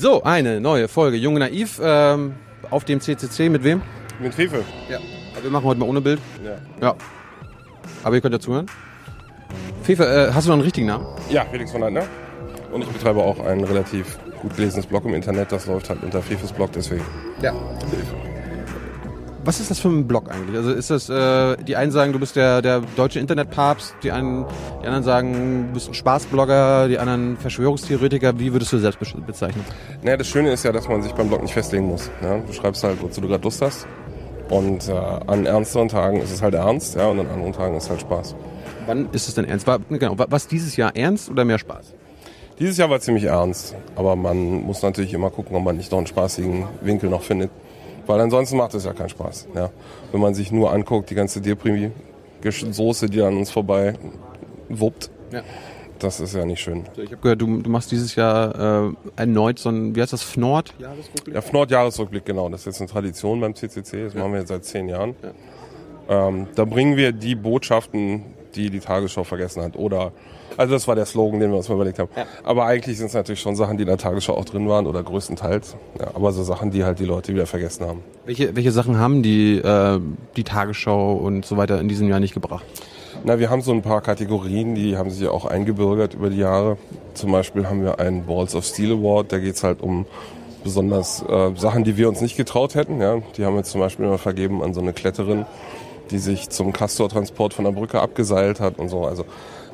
So, eine neue Folge Junge Naiv ähm, auf dem CCC mit wem? Mit Fefe. Ja. Aber wir machen heute mal ohne Bild. Ja. Ja. Aber ihr könnt ja zuhören. Fefe, äh, hast du noch einen richtigen Namen? Ja, Felix von Leitner. Und ich betreibe auch ein relativ gut gelesenes Blog im Internet. Das läuft halt unter Fefes Blog, deswegen. Ja. Was ist das für ein Blog eigentlich? Also ist das, äh, die einen sagen, du bist der, der deutsche Internetpapst, die, einen, die anderen sagen, du bist ein Spaßblogger, die anderen Verschwörungstheoretiker. Wie würdest du selbst be- bezeichnen? Naja, das Schöne ist ja, dass man sich beim Blog nicht festlegen muss. Ja? Du schreibst halt, wozu du gerade Lust hast. Und äh, an ernsteren Tagen ist es halt ernst, ja, und an anderen Tagen ist es halt Spaß. Wann ist es denn ernst? War, genau, wa- was dieses Jahr ernst oder mehr Spaß? Dieses Jahr war ziemlich ernst, aber man muss natürlich immer gucken, ob man nicht noch einen spaßigen Winkel noch findet. Weil ansonsten macht es ja keinen Spaß. Ja. Wenn man sich nur anguckt, die ganze Depri-Soße, die an uns vorbei wuppt, Ja. das ist ja nicht schön. Ich habe gehört, du, du machst dieses Jahr äh, erneut so ein, wie heißt das, FNORD? Ja, Nord-Jahresrückblick, genau. Das ist jetzt eine Tradition beim CCC. Das machen wir jetzt seit zehn Jahren. Ähm, da bringen wir die Botschaften, die die Tagesschau vergessen hat. Oder, also das war der Slogan, den wir uns mal überlegt haben. Aber eigentlich sind es natürlich schon Sachen, die in der Tagesschau auch drin waren oder größtenteils. Ja, aber so Sachen, die halt die Leute wieder vergessen haben. Welche, welche Sachen haben die, äh, die Tagesschau und so weiter in diesem Jahr nicht gebracht? Na, wir haben so ein paar Kategorien, die haben sich ja auch eingebürgert über die Jahre. Zum Beispiel haben wir einen Balls of Steel Award, da geht's halt um besonders äh, Sachen, die wir uns nicht getraut hätten. Ja. Die haben wir zum Beispiel immer vergeben an so eine Kletterin, die sich zum Castor-Transport von der Brücke abgeseilt hat und so. Also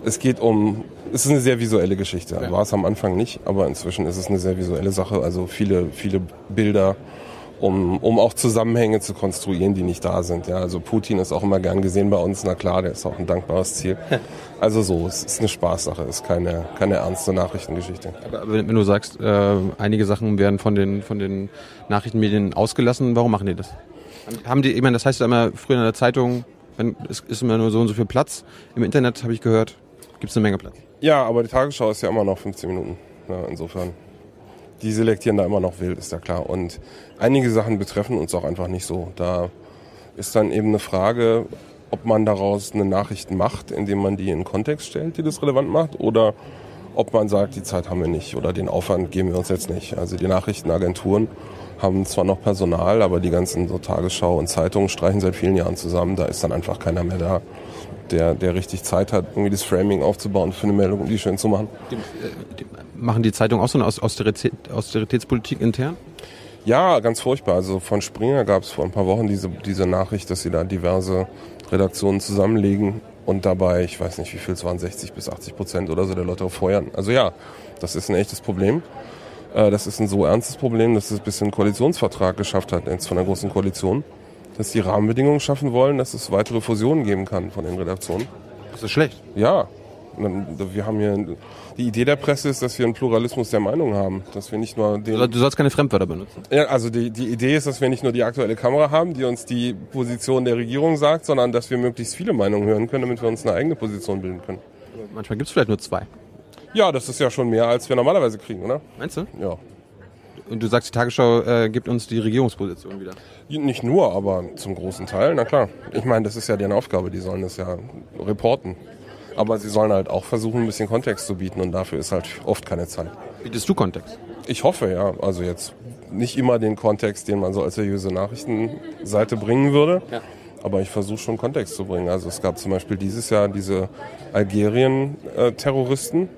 es geht um, es ist eine sehr visuelle Geschichte. War es am Anfang nicht, aber inzwischen ist es eine sehr visuelle Sache. Also viele, viele Bilder, um, um auch Zusammenhänge zu konstruieren, die nicht da sind. Ja, also Putin ist auch immer gern gesehen bei uns. Na klar, der ist auch ein dankbares Ziel. Also so, es ist eine Spaßsache, es ist keine, keine ernste Nachrichtengeschichte. Aber, wenn du sagst, äh, einige Sachen werden von den, von den Nachrichtenmedien ausgelassen, warum machen die das? Haben die, ich meine, das heißt ja immer früher in der Zeitung, wenn, es ist immer nur so und so viel Platz. Im Internet habe ich gehört, gibt es eine Menge Platz. Ja, aber die Tagesschau ist ja immer noch 15 Minuten. Ja, insofern. Die selektieren da immer noch wild, ist ja klar. Und einige Sachen betreffen uns auch einfach nicht so. Da ist dann eben eine Frage, ob man daraus eine Nachricht macht, indem man die in Kontext stellt, die das relevant macht, oder ob man sagt, die Zeit haben wir nicht oder den Aufwand geben wir uns jetzt nicht. Also die Nachrichtenagenturen haben zwar noch Personal, aber die ganzen so Tagesschau und Zeitungen streichen seit vielen Jahren zusammen. Da ist dann einfach keiner mehr da, der, der richtig Zeit hat, irgendwie das Framing aufzubauen für eine Meldung, um die schön zu machen. Die, die, machen die Zeitungen auch so eine Aus- Austerität, Austeritätspolitik intern? Ja, ganz furchtbar. Also von Springer gab es vor ein paar Wochen diese, diese Nachricht, dass sie da diverse Redaktionen zusammenlegen und dabei, ich weiß nicht wie viel es waren, 60 bis 80 Prozent oder so der Leute feuern. Also ja, das ist ein echtes Problem. Äh, Das ist ein so ernstes Problem, dass es bis ein Koalitionsvertrag geschafft hat, jetzt von der Großen Koalition, dass die Rahmenbedingungen schaffen wollen, dass es weitere Fusionen geben kann von den Redaktionen. Das ist schlecht. Ja, wir haben hier, die Idee der Presse ist, dass wir einen Pluralismus der Meinung haben, dass wir nicht nur den Du du sollst keine Fremdwörter benutzen. ja, also die, die Idee ist, dass wir nicht nur die aktuelle Kamera haben, die uns die Position der Regierung sagt, sondern dass wir möglichst viele Meinungen hören können, damit wir uns eine eigene Position bilden können. Manchmal gibt es vielleicht nur zwei. Ja, das ist ja schon mehr, als wir normalerweise kriegen, oder? Meinst du? Ja. Und du sagst, die Tagesschau äh, gibt uns die Regierungsposition wieder. Nicht nur, aber zum großen Teil, na klar. Ich meine, das ist ja deren Aufgabe, die sollen das ja reporten. Aber sie sollen halt auch versuchen, ein bisschen Kontext zu bieten und dafür ist halt oft keine Zeit. Bietest du Kontext? Ich hoffe, ja. Also jetzt nicht immer den Kontext, den man so als seriöse Nachrichtenseite bringen würde. Ja. Aber ich versuche schon Kontext zu bringen. Also es gab zum Beispiel dieses Jahr diese Algerien-Terroristen.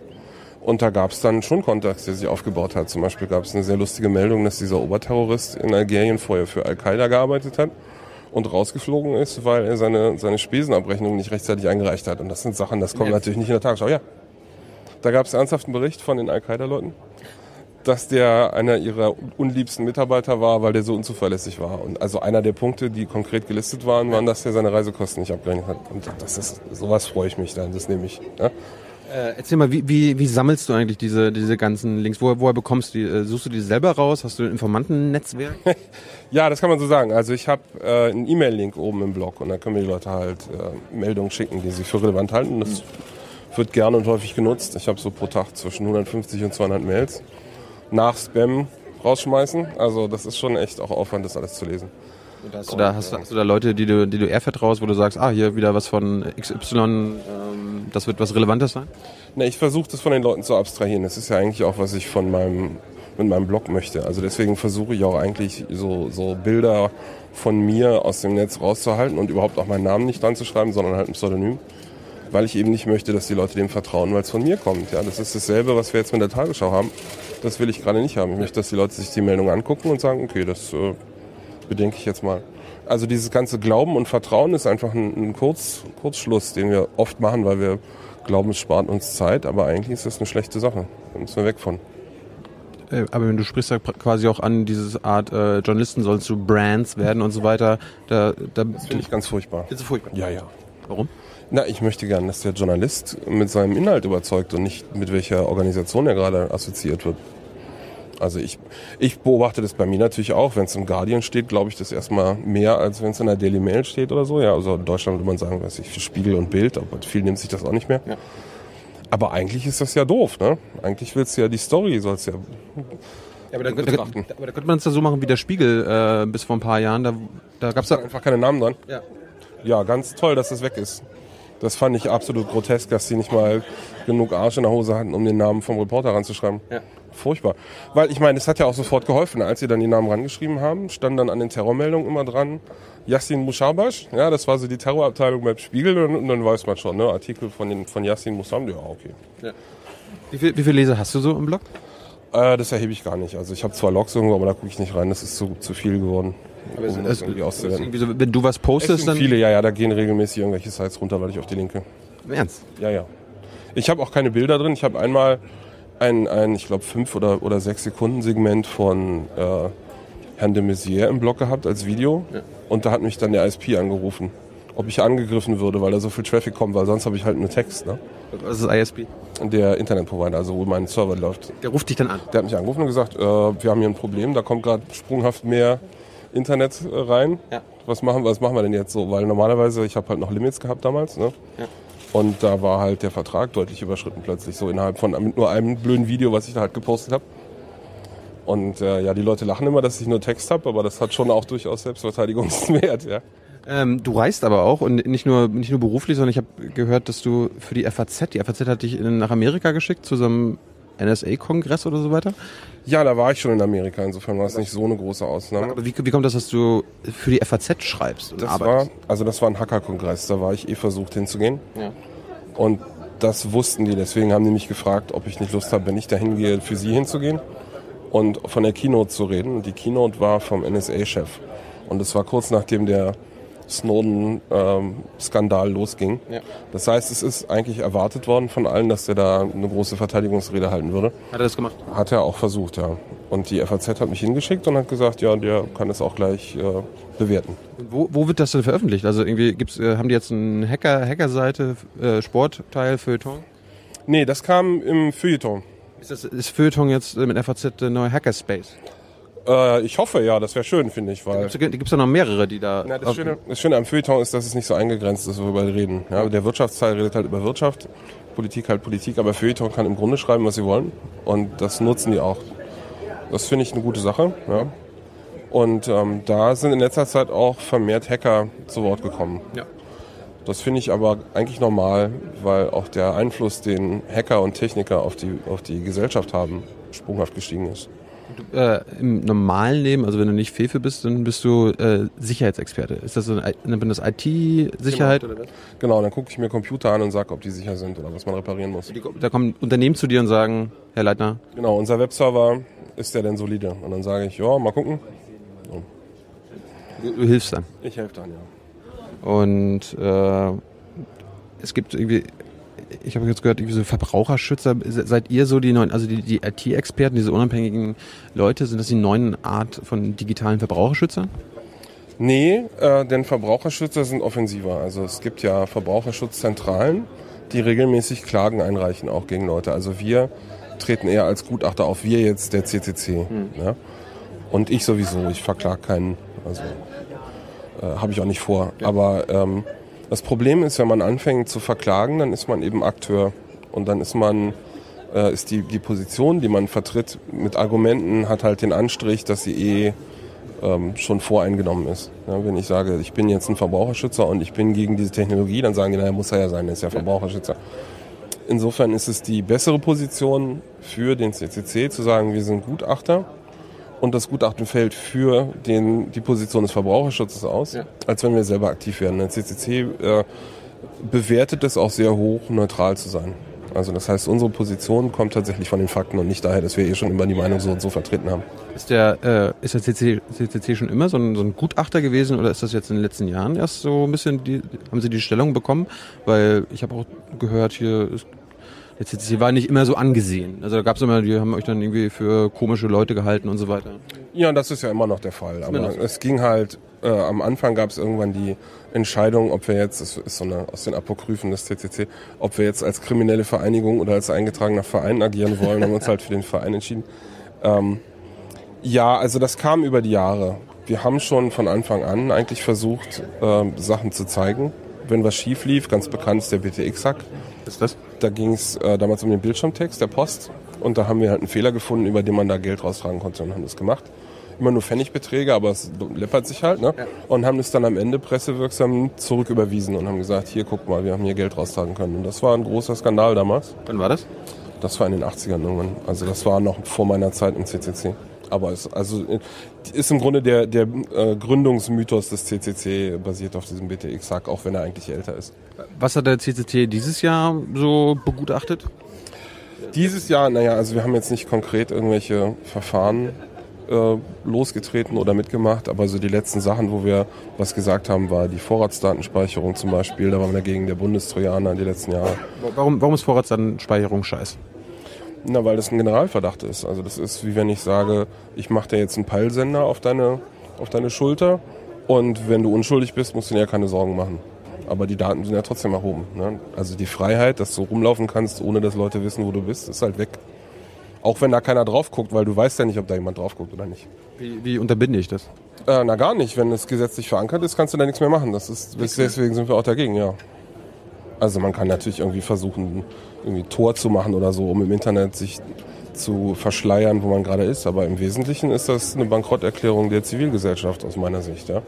Und da gab es dann schon Kontext, der sich aufgebaut hat. Zum Beispiel gab es eine sehr lustige Meldung, dass dieser Oberterrorist in Algerien vorher für Al-Qaida gearbeitet hat und rausgeflogen ist, weil er seine, seine Spesenabrechnung nicht rechtzeitig eingereicht hat. Und das sind Sachen, das kommt Ja. natürlich nicht in der Tagesschau. Ja, da gab es ernsthaft einen Bericht von den Al-Qaida-Leuten, dass der einer ihrer unliebsten Mitarbeiter war, weil der so unzuverlässig war. Und also einer der Punkte, die konkret gelistet waren, waren, dass er seine Reisekosten nicht abgerechnet hat. Und das ist, sowas freue ich mich dann, das nehme ich. Ja? Äh, erzähl mal, wie, wie, wie sammelst du eigentlich diese, diese ganzen Links? Woher, woher bekommst du die? Äh, suchst du die selber raus? Hast du ein Informantennetzwerk? Ja, das kann man so sagen. Also ich habe äh, einen E-Mail-Link oben im Blog und da können mir die Leute halt äh, Meldungen schicken, die sie für relevant halten. Das wird gerne und häufig genutzt. Ich habe so pro Tag zwischen 150 und 200 Mails. Nach Spam rausschmeißen. Also das ist schon echt auch Aufwand, das alles zu lesen. Hast du, da, hast, du- hast du da Leute, die du, die du eher vertraust, wo du sagst, ah, hier wieder was von XY, ähm, das wird was Relevantes sein? Ne, ich versuche das von den Leuten zu abstrahieren. Das ist ja eigentlich auch, was ich von meinem mit meinem Blog möchte. Also deswegen versuche ich auch eigentlich so, so Bilder von mir aus dem Netz rauszuhalten und überhaupt auch meinen Namen nicht dran zu schreiben, sondern halt ein Pseudonym. Weil ich eben nicht möchte, dass die Leute dem vertrauen, weil es von mir kommt. Ja, das ist dasselbe, was wir jetzt mit der Tagesschau haben. Das will ich gerade nicht haben. Ich möchte, dass die Leute sich die Meldung angucken und sagen, okay, das äh, bedenke ich jetzt mal. Also dieses ganze Glauben und Vertrauen ist einfach ein, ein Kurz, Kurzschluss, den wir oft machen, weil wir glauben, es spart uns Zeit, aber eigentlich ist das eine schlechte Sache. Da müssen wir weg von. Äh, aber wenn du sprichst ja quasi auch an, diese Art äh, Journalisten sollen zu Brands werden und so weiter. Da, da das finde ich ganz furchtbar. Ist furchtbar? Ja, ja. Warum? Na, ich möchte gern, dass der Journalist mit seinem Inhalt überzeugt und nicht mit welcher Organisation er gerade assoziiert wird. Also ich, ich beobachte das bei mir natürlich auch. Wenn es im Guardian steht, glaube ich das erstmal mehr, als wenn es in der Daily Mail steht oder so. Ja, also in Deutschland würde man sagen, weiß ich, für Spiegel und Bild, aber viel nimmt sich das auch nicht mehr. Ja. Aber eigentlich ist das ja doof, ne? Eigentlich willst du ja die Story, sollst ja. ja aber, da, da, aber da könnte man es ja so machen wie der Spiegel äh, bis vor ein paar Jahren. Da, da gab es da einfach keine Namen dran. Ja. ja, ganz toll, dass das weg ist. Das fand ich absolut grotesk, dass die nicht mal genug Arsch in der Hose hatten, um den Namen vom Reporter ranzuschreiben. Ja. Furchtbar. Weil ich meine, es hat ja auch sofort geholfen. Als sie dann die Namen rangeschrieben haben, stand dann an den Terrormeldungen immer dran, Yassin Mushabash. Ja, das war so die Terrorabteilung beim Spiegel und, und dann weiß man schon, ne? Artikel von, den, von Yassin Mushabash, ja, okay. Ja. Wie, viel, wie viele Leser hast du so im Blog? Äh, das erhebe ich gar nicht. Also ich habe zwar Logs irgendwo, aber da gucke ich nicht rein. Das ist zu, zu viel geworden. Aber um es, irgendwie auszuwerten. So, wenn du was postest, dann. Viele, ja, ja, da gehen regelmäßig irgendwelche Sites runter, weil ich auf die Linke. Im Ernst? Ja, ja. Ich habe auch keine Bilder drin. Ich habe einmal ein, ein ich glaube, fünf oder, oder sechs Sekunden Segment von äh, Herrn de Maizière im Blog gehabt als Video. Ja. Und da hat mich dann der ISP angerufen, ob ich angegriffen würde, weil da so viel Traffic kommt, weil sonst habe ich halt nur Text. Ne? Was ist ISP? Der Internetprovider, also wo mein Server läuft. Der ruft dich dann an? Der hat mich angerufen und gesagt, äh, wir haben hier ein Problem, da kommt gerade sprunghaft mehr Internet äh, rein. Ja. Was, machen, was machen wir denn jetzt so? Weil normalerweise, ich habe halt noch Limits gehabt damals. Ne? Ja. Und da war halt der Vertrag deutlich überschritten plötzlich, so innerhalb von mit nur einem blöden Video, was ich da halt gepostet habe. Und äh, ja, die Leute lachen immer, dass ich nur Text habe, aber das hat schon auch durchaus Selbstverteidigungswert, ja. Ähm, du reist aber auch und nicht nur nicht nur beruflich, sondern ich habe gehört, dass du für die FAZ, die FAZ hat dich nach Amerika geschickt zu so einem NSA-Kongress oder so weiter? Ja, da war ich schon in Amerika, insofern war es nicht so eine große Ausnahme. Aber wie, wie kommt das, dass du für die FAZ schreibst und das arbeitest? War, also das war ein Hacker-Kongress, da war ich eh versucht hinzugehen. Ja. Und das wussten die, deswegen haben die mich gefragt, ob ich nicht Lust habe, wenn ich da hingehe, für sie hinzugehen und von der Keynote zu reden. Und die Keynote war vom NSA-Chef. Und es war kurz nachdem der Snowden-Skandal ähm, losging. Ja. Das heißt, es ist eigentlich erwartet worden von allen, dass er da eine große Verteidigungsrede halten würde. Hat er das gemacht? Hat er auch versucht, ja. Und die FAZ hat mich hingeschickt und hat gesagt, ja, der kann es auch gleich äh, bewerten. Wo, wo, wird das denn veröffentlicht? Also irgendwie gibt's, äh, haben die jetzt eine Hacker, Hackerseite, äh, Sportteil, Feuilleton? Nee, das kam im Feuilleton. Ist, das, ist Feuilleton jetzt mit FAZ der neue Hackerspace? Äh, ich hoffe ja, das wäre schön, finde ich. Weil da gibt es ja noch mehrere, die da. Na, das, Schöne, das Schöne am Feuilleton ist, dass es nicht so eingegrenzt ist, worüber wir reden. Ja, der Wirtschaftsteil redet halt über Wirtschaft, Politik halt Politik, aber Feuilleton kann im Grunde schreiben, was sie wollen. Und das nutzen die auch. Das finde ich eine gute Sache. Ja. Und ähm, da sind in letzter Zeit auch vermehrt Hacker zu Wort gekommen. Ja. Das finde ich aber eigentlich normal, weil auch der Einfluss, den Hacker und Techniker auf die, auf die Gesellschaft haben, sprunghaft gestiegen ist. Du, äh, Im normalen Leben, also wenn du nicht Fefe bist, dann bist du äh, Sicherheitsexperte. Ist das so ein, nennt das IT-Sicherheit genau. Genau, dann gucke ich mir Computer an und sage, ob die sicher sind oder was man reparieren muss. Da kommen Unternehmen zu dir und sagen, Herr Leitner. Genau, unser Webserver ist der denn solide? Und dann sage ich, ja, mal gucken. So. Du, du, hilfst dann. Ich helfe dann, ja. Und äh, es gibt irgendwie ich habe jetzt gehört, so Verbraucherschützer, seid ihr so die neuen, also die, die IT-Experten, diese unabhängigen Leute, sind das die neuen Art von digitalen Verbraucherschützern? Nee, äh, denn Verbraucherschützer sind offensiver. Also es gibt ja Verbraucherschutzzentralen, die regelmäßig Klagen einreichen, auch gegen Leute. Also wir treten eher als Gutachter auf, wir jetzt der CCC. Hm. Ja? Und ich sowieso, ich verklage keinen, also äh, habe ich auch nicht vor. Ja. Aber ähm, das Problem ist, wenn man anfängt zu verklagen, dann ist man eben Akteur und dann ist man äh, ist die, die Position, die man vertritt mit Argumenten, hat halt den Anstrich, dass sie eh ähm, schon voreingenommen ist. Ja, wenn ich sage, ich bin jetzt ein Verbraucherschützer und ich bin gegen diese Technologie, dann sagen die, naja, muss er ja sein, er ist ja Verbraucherschützer. Insofern ist es die bessere Position für den CCC zu sagen, wir sind Gutachter und das Gutachten fällt für den, die Position des Verbraucherschutzes aus, ja. als wenn wir selber aktiv werden. Der CCC äh, bewertet es auch sehr hoch, neutral zu sein. Also das heißt, unsere Position kommt tatsächlich von den Fakten und nicht daher, dass wir eh schon immer die Meinung so und so vertreten haben. Ist der, äh, ist der CCC, CCC schon immer so ein, so ein Gutachter gewesen oder ist das jetzt in den letzten Jahren erst so ein bisschen, die, haben Sie die Stellung bekommen? Weil ich habe auch gehört, hier ist der CCC war nicht immer so angesehen. Also da gab es immer, die haben euch dann irgendwie für komische Leute gehalten und so weiter. Ja, das ist ja immer noch der Fall. Aber es ging halt, äh, am Anfang gab es irgendwann die Entscheidung, ob wir jetzt, das ist so eine aus den Apokryphen des CCC, ob wir jetzt als kriminelle Vereinigung oder als eingetragener Verein agieren wollen, haben wir uns halt für den Verein entschieden. Ähm, ja, also das kam über die Jahre. Wir haben schon von Anfang an eigentlich versucht, äh, Sachen zu zeigen. Wenn was schief lief, ganz bekannt ist der BTX-Hack. Was ist das? Da ging es äh, damals um den Bildschirmtext der Post. Und da haben wir halt einen Fehler gefunden, über den man da Geld raustragen konnte und haben das gemacht immer nur Pfennigbeträge, aber es läppert sich halt, ne? Ja. Und haben es dann am Ende pressewirksam zurücküberwiesen und haben gesagt, hier guck mal, wir haben hier Geld raustragen können. Und das war ein großer Skandal damals. Wann war das? Das war in den 80ern irgendwann. Also das war noch vor meiner Zeit im CCC. Aber es also ist im Grunde der, der äh, Gründungsmythos des CCC basiert auf diesem BTX-Hack, auch wenn er eigentlich älter ist. Was hat der CCC dieses Jahr so begutachtet? Dieses Jahr, naja, also wir haben jetzt nicht konkret irgendwelche Verfahren äh, losgetreten oder mitgemacht, aber so die letzten Sachen, wo wir was gesagt haben, war die Vorratsdatenspeicherung zum Beispiel. Da waren wir dagegen der Bundestrojaner die letzten Jahre. Warum, warum ist Vorratsdatenspeicherung scheiße? Na, weil das ein Generalverdacht ist. Also das ist wie wenn ich sage, ich mache dir jetzt einen Peilsender auf deine, auf deine Schulter und wenn du unschuldig bist, musst du dir ja keine Sorgen machen. Aber die Daten sind ja trotzdem erhoben. Ne? Also die Freiheit, dass du rumlaufen kannst, ohne dass Leute wissen, wo du bist, ist halt weg. Auch wenn da keiner drauf guckt, weil du weißt ja nicht, ob da jemand drauf guckt oder nicht. Wie, wie unterbinde ich das? Äh, na gar nicht. Wenn es gesetzlich verankert ist, kannst du da nichts mehr machen. Das ist, deswegen sind wir auch dagegen, ja. Also man kann natürlich irgendwie versuchen, irgendwie Tor zu machen oder so, um im Internet sich zu verschleiern, wo man gerade ist. Aber im Wesentlichen ist das eine Bankrotterklärung der Zivilgesellschaft aus meiner Sicht, ja.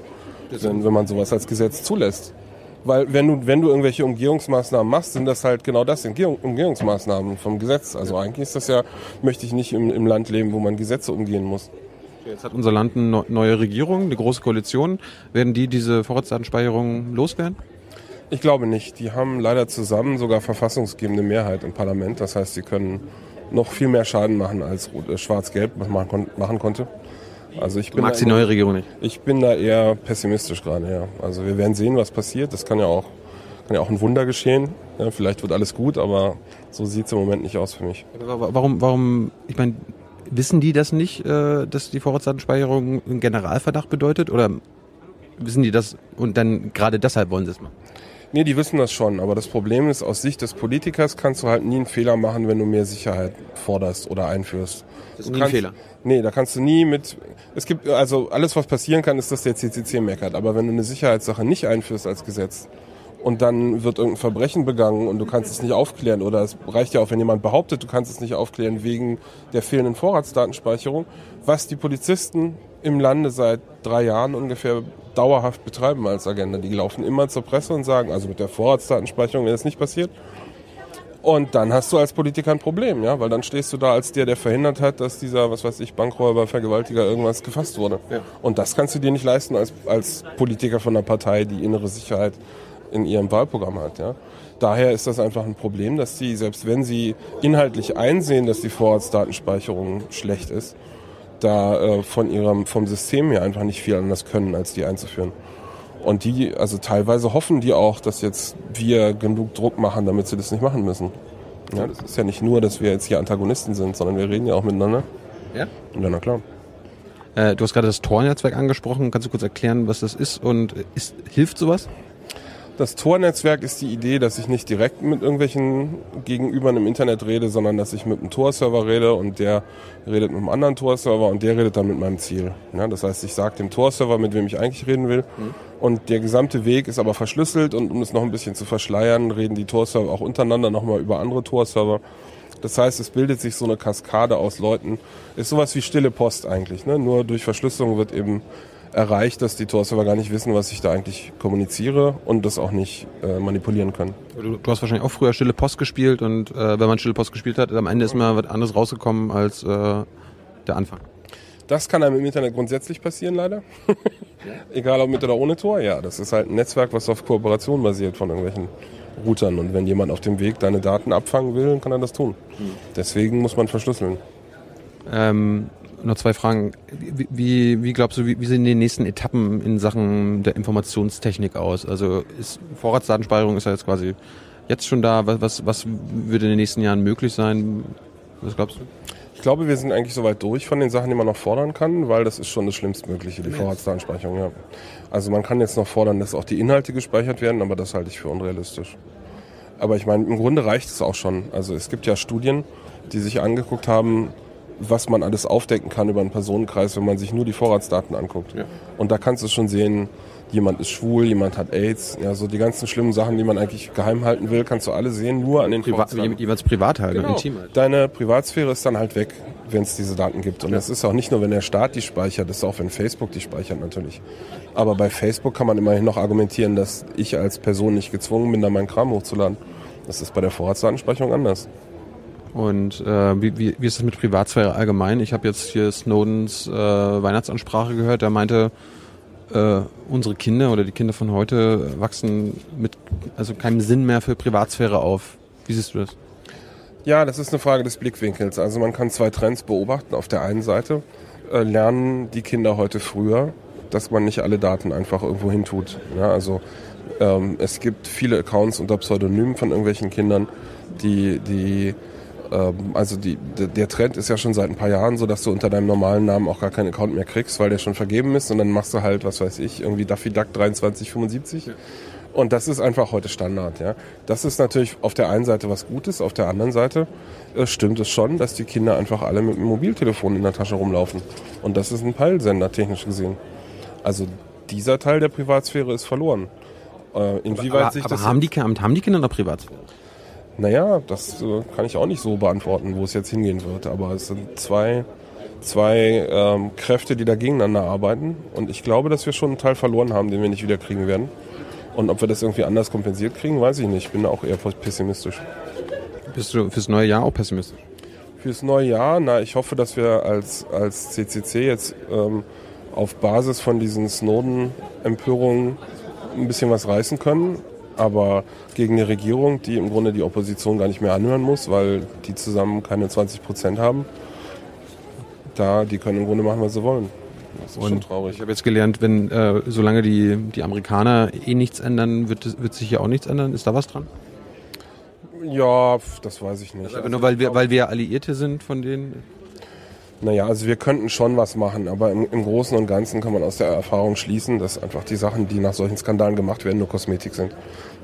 Denn wenn man sowas als Gesetz zulässt. Weil wenn du, wenn du irgendwelche Umgehungsmaßnahmen machst, sind das halt genau das, Umgehungsmaßnahmen vom Gesetz. Also eigentlich ist das ja, möchte ich nicht im, im Land leben, wo man Gesetze umgehen muss. Jetzt hat unser Land eine neue Regierung, eine große Koalition. Werden die diese Vorratsdatenspeicherung loswerden? Ich glaube nicht. Die haben leider zusammen sogar verfassungsgebende Mehrheit im Parlament. Das heißt, sie können noch viel mehr Schaden machen, als äh, Schwarz-Gelb machen konnte. Also ich bin du magst die neue Regierung nicht? Ich bin da eher pessimistisch gerade, ja. Also wir werden sehen, was passiert. Das kann ja auch, kann ja auch ein Wunder geschehen. Ja, vielleicht wird alles gut, aber so sieht es im Moment nicht aus für mich. Warum, warum, ich meine, wissen die das nicht, äh, dass die Vorratsdatenspeicherung einen Generalverdacht bedeutet? Oder wissen die das und dann gerade deshalb wollen sie es machen? Nee, die wissen das schon, aber das Problem ist, aus Sicht des Politikers kannst du halt nie einen Fehler machen, wenn du mehr Sicherheit forderst oder einführst. Das ist nie ein Fehler. Nee, da kannst du nie mit. Es gibt also alles, was passieren kann, ist, dass der CCC meckert. Aber wenn du eine Sicherheitssache nicht einführst als Gesetz und dann wird irgendein Verbrechen begangen und du kannst es nicht aufklären oder es reicht ja auch, wenn jemand behauptet, du kannst es nicht aufklären wegen der fehlenden Vorratsdatenspeicherung, was die Polizisten im Lande seit drei Jahren ungefähr dauerhaft betreiben als Agenda. Die laufen immer zur Presse und sagen, also mit der Vorratsdatenspeicherung, das nicht passiert, und dann hast du als Politiker ein Problem, ja, weil dann stehst du da als der, der verhindert hat, dass dieser, was weiß ich, Bankräuber, Vergewaltiger irgendwas gefasst wurde. Ja. Und das kannst du dir nicht leisten als, als Politiker von einer Partei, die innere Sicherheit in ihrem Wahlprogramm hat, ja. Daher ist das einfach ein Problem, dass die, selbst wenn sie inhaltlich einsehen, dass die Vorratsdatenspeicherung schlecht ist, da äh, von ihrem, vom System her einfach nicht viel anders können, als die einzuführen. Und die, also teilweise hoffen die auch, dass jetzt wir genug Druck machen, damit sie das nicht machen müssen. Ja, das ist ja nicht nur, dass wir jetzt hier Antagonisten sind, sondern wir reden ja auch miteinander. Ja? Ja, na klar. Äh, du hast gerade das Tor-Netzwerk angesprochen. Kannst du kurz erklären, was das ist und ist, hilft sowas? Das Tor-Netzwerk ist die Idee, dass ich nicht direkt mit irgendwelchen Gegenübern im Internet rede, sondern dass ich mit einem Tor-Server rede und der redet mit einem anderen Tor-Server und der redet dann mit meinem Ziel. Ja, das heißt, ich sage dem Tor-Server, mit wem ich eigentlich reden will. Mhm. Und der gesamte Weg ist aber verschlüsselt und um es noch ein bisschen zu verschleiern, reden die Tor-Server auch untereinander nochmal über andere Tor-Server. Das heißt, es bildet sich so eine Kaskade aus Leuten. Ist sowas wie stille Post eigentlich. Ne? Nur durch Verschlüsselung wird eben erreicht, dass die Tor-Server gar nicht wissen, was ich da eigentlich kommuniziere und das auch nicht äh, manipulieren können. Du, du, hast wahrscheinlich auch früher Stille Post gespielt und äh, wenn man Stille Post gespielt hat, am Ende ist mal was anderes rausgekommen als äh, der Anfang. Das kann einem im Internet grundsätzlich passieren, leider. Egal ob mit oder ohne Tor, ja. Das ist halt ein Netzwerk, was auf Kooperation basiert von irgendwelchen Routern. Und wenn jemand auf dem Weg deine Daten abfangen will, dann kann er das tun. Mhm. Deswegen muss man verschlüsseln. Ähm, noch zwei Fragen. Wie, wie glaubst du, wie, wie, sehen die nächsten Etappen in Sachen der Informationstechnik aus? Also ist Vorratsdatenspeicherung ist ja jetzt quasi jetzt schon da. Was, was, was würde in den nächsten Jahren möglich sein? Was glaubst du? Ich glaube, wir sind eigentlich soweit durch von den Sachen, die man noch fordern kann, weil das ist schon das Schlimmstmögliche, die Vorratsdatenspeicherung. Ja. Also man kann jetzt noch fordern, dass auch die Inhalte gespeichert werden, aber das halte ich für unrealistisch. Aber ich meine, im Grunde reicht es auch schon. Also es gibt ja Studien, die sich angeguckt haben, was man alles aufdecken kann über einen Personenkreis, wenn man sich nur die Vorratsdaten anguckt. Ja. Und da kannst du schon sehen, jemand ist schwul, jemand hat AIDS, ja, so die ganzen schlimmen Sachen, die man eigentlich geheim halten will, kannst du alle sehen, nur an den Priva Vorratsdaten. Jeweils privat halt, genau. intim halt. Deine Privatsphäre ist dann halt weg, wenn es diese Daten gibt. Und ja. das ist auch nicht nur, wenn der Staat die speichert, das ist auch, wenn Facebook die speichert natürlich. Aber bei Facebook kann man immerhin noch argumentieren, dass ich als Person nicht gezwungen bin, da meinen Kram hochzuladen. Das ist bei der Vorratsdatenspeicherung anders. Und äh, wie, wie, wie ist das mit Privatsphäre allgemein? Ich habe jetzt hier Snowdens äh, Weihnachtsansprache gehört, der meinte, äh, unsere Kinder oder die Kinder von heute wachsen mit also keinem Sinn mehr für Privatsphäre auf. Wie siehst du das? Ja, das ist eine Frage des Blickwinkels. Also man kann zwei Trends beobachten. Auf der einen Seite äh, lernen die Kinder heute früher, dass man nicht alle Daten einfach irgendwo hin tut. Ja, also ähm, es gibt viele Accounts unter Pseudonymen von irgendwelchen Kindern, die, die also die, der Trend ist ja schon seit ein paar Jahren so, dass du unter deinem normalen Namen auch gar keinen Account mehr kriegst, weil der schon vergeben ist und dann machst du halt, was weiß ich, irgendwie Daffy Duck 2375. Ja. Und das ist einfach heute Standard, ja. Das ist natürlich auf der einen Seite was Gutes, auf der anderen Seite äh, stimmt es schon, dass die Kinder einfach alle mit dem Mobiltelefon in der Tasche rumlaufen. Und das ist ein Peilsender, technisch gesehen. Also dieser Teil der Privatsphäre ist verloren. Äh, inwieweit aber, sich aber das haben die, haben die Kinder noch Privatsphäre? Naja, das äh, kann ich auch nicht so beantworten, wo es jetzt hingehen wird. Aber es sind zwei, zwei ähm, Kräfte, die da gegeneinander arbeiten. Und ich glaube, dass wir schon einen Teil verloren haben, den wir nicht wieder kriegen werden. Und ob wir das irgendwie anders kompensiert kriegen, weiß ich nicht. Ich bin auch eher pessimistisch. Bist du fürs neue Jahr auch pessimistisch? Fürs neue Jahr, na, ich hoffe, dass wir als, als CCC jetzt ähm, auf Basis von diesen Snowden-Empörungen ein bisschen was reißen können aber gegen eine Regierung, die im Grunde die Opposition gar nicht mehr anhören muss, weil die zusammen keine 20 Prozent haben, da, die können im Grunde machen, was sie wollen. Das ist und schon traurig. Ich habe jetzt gelernt, wenn äh, solange die, die Amerikaner eh nichts ändern, wird, wird sich hier auch nichts ändern. Ist da was dran? Ja, das weiß ich nicht. Also nur weil wir, weil wir Alliierte sind von denen? Naja, also wir könnten schon was machen, aber im, im, Großen und Ganzen kann man aus der Erfahrung schließen, dass einfach die Sachen, die nach solchen Skandalen gemacht werden, nur Kosmetik sind.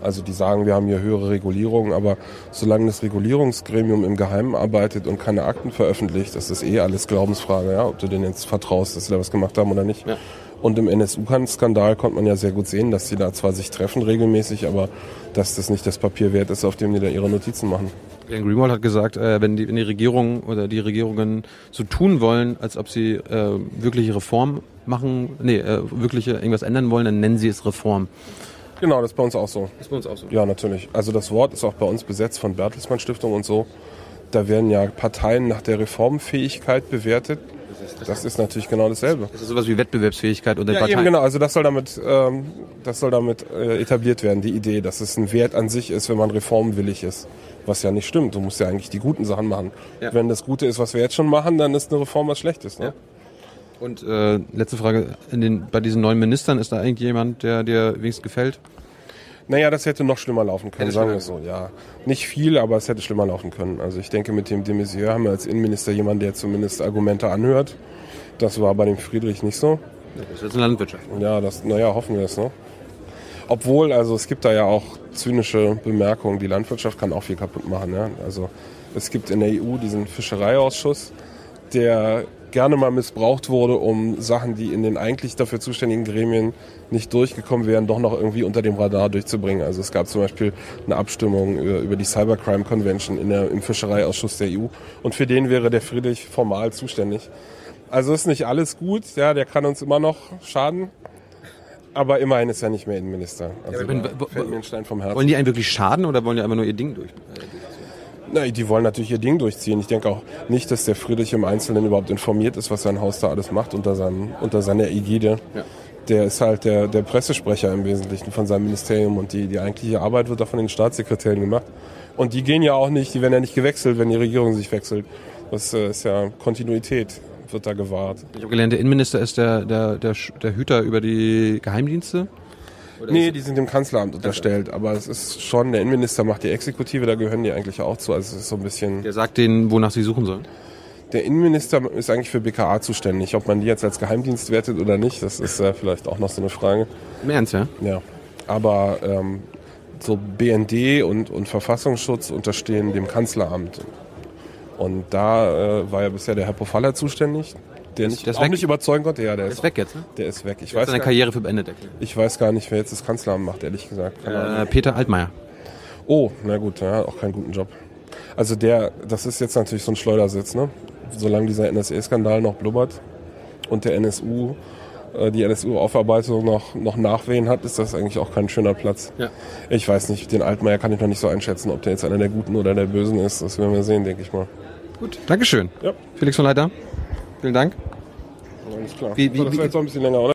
Also die sagen, wir haben hier höhere Regulierungen, aber solange das Regulierungsgremium im Geheimen arbeitet und keine Akten veröffentlicht, das ist eh alles Glaubensfrage, ja, ob du denen jetzt vertraust, dass sie da was gemacht haben oder nicht. Ja. Und im NSU-Skandal konnte man ja sehr gut sehen, dass sie da zwar sich treffen regelmäßig, aber dass das nicht das Papier wert ist, auf dem die da ihre Notizen machen. Glenn Greenwald hat gesagt, äh, wenn, die, wenn die Regierung oder die Regierungen so tun wollen, als ob sie äh, wirkliche Reform machen, nee, äh, wirkliche irgendwas ändern wollen, dann nennen sie es Reform. Genau, das ist bei uns auch so. Das ist bei uns auch so. Ja, natürlich. Also das Wort ist auch bei uns besetzt von Bertelsmann Stiftung und so. Da werden ja Parteien nach der Reformfähigkeit bewertet. Das ist natürlich genau dasselbe. Das ist sowas wie Wettbewerbsfähigkeit unter ja, Parteien. Eben genau, also das soll damit, ähm, das soll damit äh, etabliert werden, die Idee, dass es ein Wert an sich ist, wenn man reformwillig ist. Was ja nicht stimmt. Du musst ja eigentlich die guten Sachen machen. Ja. Wenn das Gute ist, was wir jetzt schon machen, dann ist eine Reform was Schlechtes. Ne? Ja. Und äh, letzte Frage, in den, bei diesen neuen Ministern ist da irgendjemand, der dir wenigstens gefällt? Naja, das hätte noch schlimmer laufen können, hätte sagen wir so, ja. Nicht viel, aber es hätte schlimmer laufen können. Also ich denke, mit dem de Maizière haben wir als Innenminister jemanden, der zumindest Argumente anhört. Das war bei dem Friedrich nicht so. Das ist jetzt eine Landwirtschaft. Ja, das, naja, hoffen wir es, ne? Obwohl, also es gibt da ja auch zynische Bemerkungen, die Landwirtschaft kann auch viel kaputt machen. Ja? Also es gibt in der EU diesen Fischereiausschuss, der gerne mal missbraucht wurde, um Sachen, die in den eigentlich dafür zuständigen Gremien nicht durchgekommen wären, doch noch irgendwie unter dem Radar durchzubringen. Also es gab zum Beispiel eine Abstimmung über, über die Cybercrime Convention in der, im Fischereiausschuss der EU und für den wäre der Friedrich formal zuständig. Also ist nicht alles gut, ja, der kann uns immer noch schaden. Aber immerhin ist er nicht mehr Innenminister. Also Ja, wenn- fällt mir ein Stein vom Herzen. Wollen die einen wirklich schaden oder wollen die einfach nur ihr Ding durch? Na, die wollen natürlich ihr Ding durchziehen. Ich denke auch nicht, dass der Friedrich im Einzelnen überhaupt informiert ist, was sein Haus da alles macht unter, seinem, unter seiner Ägide. Ja. Der ist halt der, der Pressesprecher im Wesentlichen von seinem Ministerium und die, die eigentliche Arbeit wird da von den Staatssekretären gemacht. Und die gehen ja auch nicht, die werden ja nicht gewechselt, wenn die Regierung sich wechselt. Das äh, ist ja Kontinuität, wird da gewahrt. Ich habe gelernt, der Innenminister ist der, der, der, der Hüter über die Geheimdienste. Oder Nee, die sind dem Kanzleramt unterstellt, aber es ist schon, der Innenminister macht die Exekutive, da gehören die eigentlich auch zu. Also es ist so ein bisschen. Der sagt denen, wonach sie suchen sollen. Der Innenminister ist eigentlich für BKA zuständig. Ob man die jetzt als Geheimdienst wertet oder nicht, das ist äh, vielleicht auch noch so eine Frage. Im Ernst, ja? Ja. Aber ähm, so BND und, und Verfassungsschutz unterstehen dem Kanzleramt. Und da äh, war ja bisher der Herr Pofalla zuständig, der nicht, der ist auch weg? nicht überzeugen konnte. Ja, der Der ist, ist weg jetzt, ne? Der ist weg. Ich Der weiß, seine Karriere für beendet ich weiß gar nicht, wer jetzt das Kanzleramt macht, ehrlich gesagt. Äh, Peter Altmaier. Oh, na gut, ja, auch keinen guten Job. Also der, das ist jetzt natürlich so ein Schleudersitz, ne? Solange dieser NSA-Skandal noch blubbert und der NSU, äh, die NSU-Aufarbeitung noch, noch Nachwehen hat, ist das eigentlich auch kein schöner Platz. Ja. Ich weiß nicht, den Altmaier kann ich noch nicht so einschätzen, ob der jetzt einer der Guten oder der Bösen ist. Das werden wir sehen, denke ich mal. Gut. Dankeschön. Ja. Felix von Leiter. Vielen Dank. Alles klar. Wie- wie- so, das war jetzt noch ein bisschen länger, oder?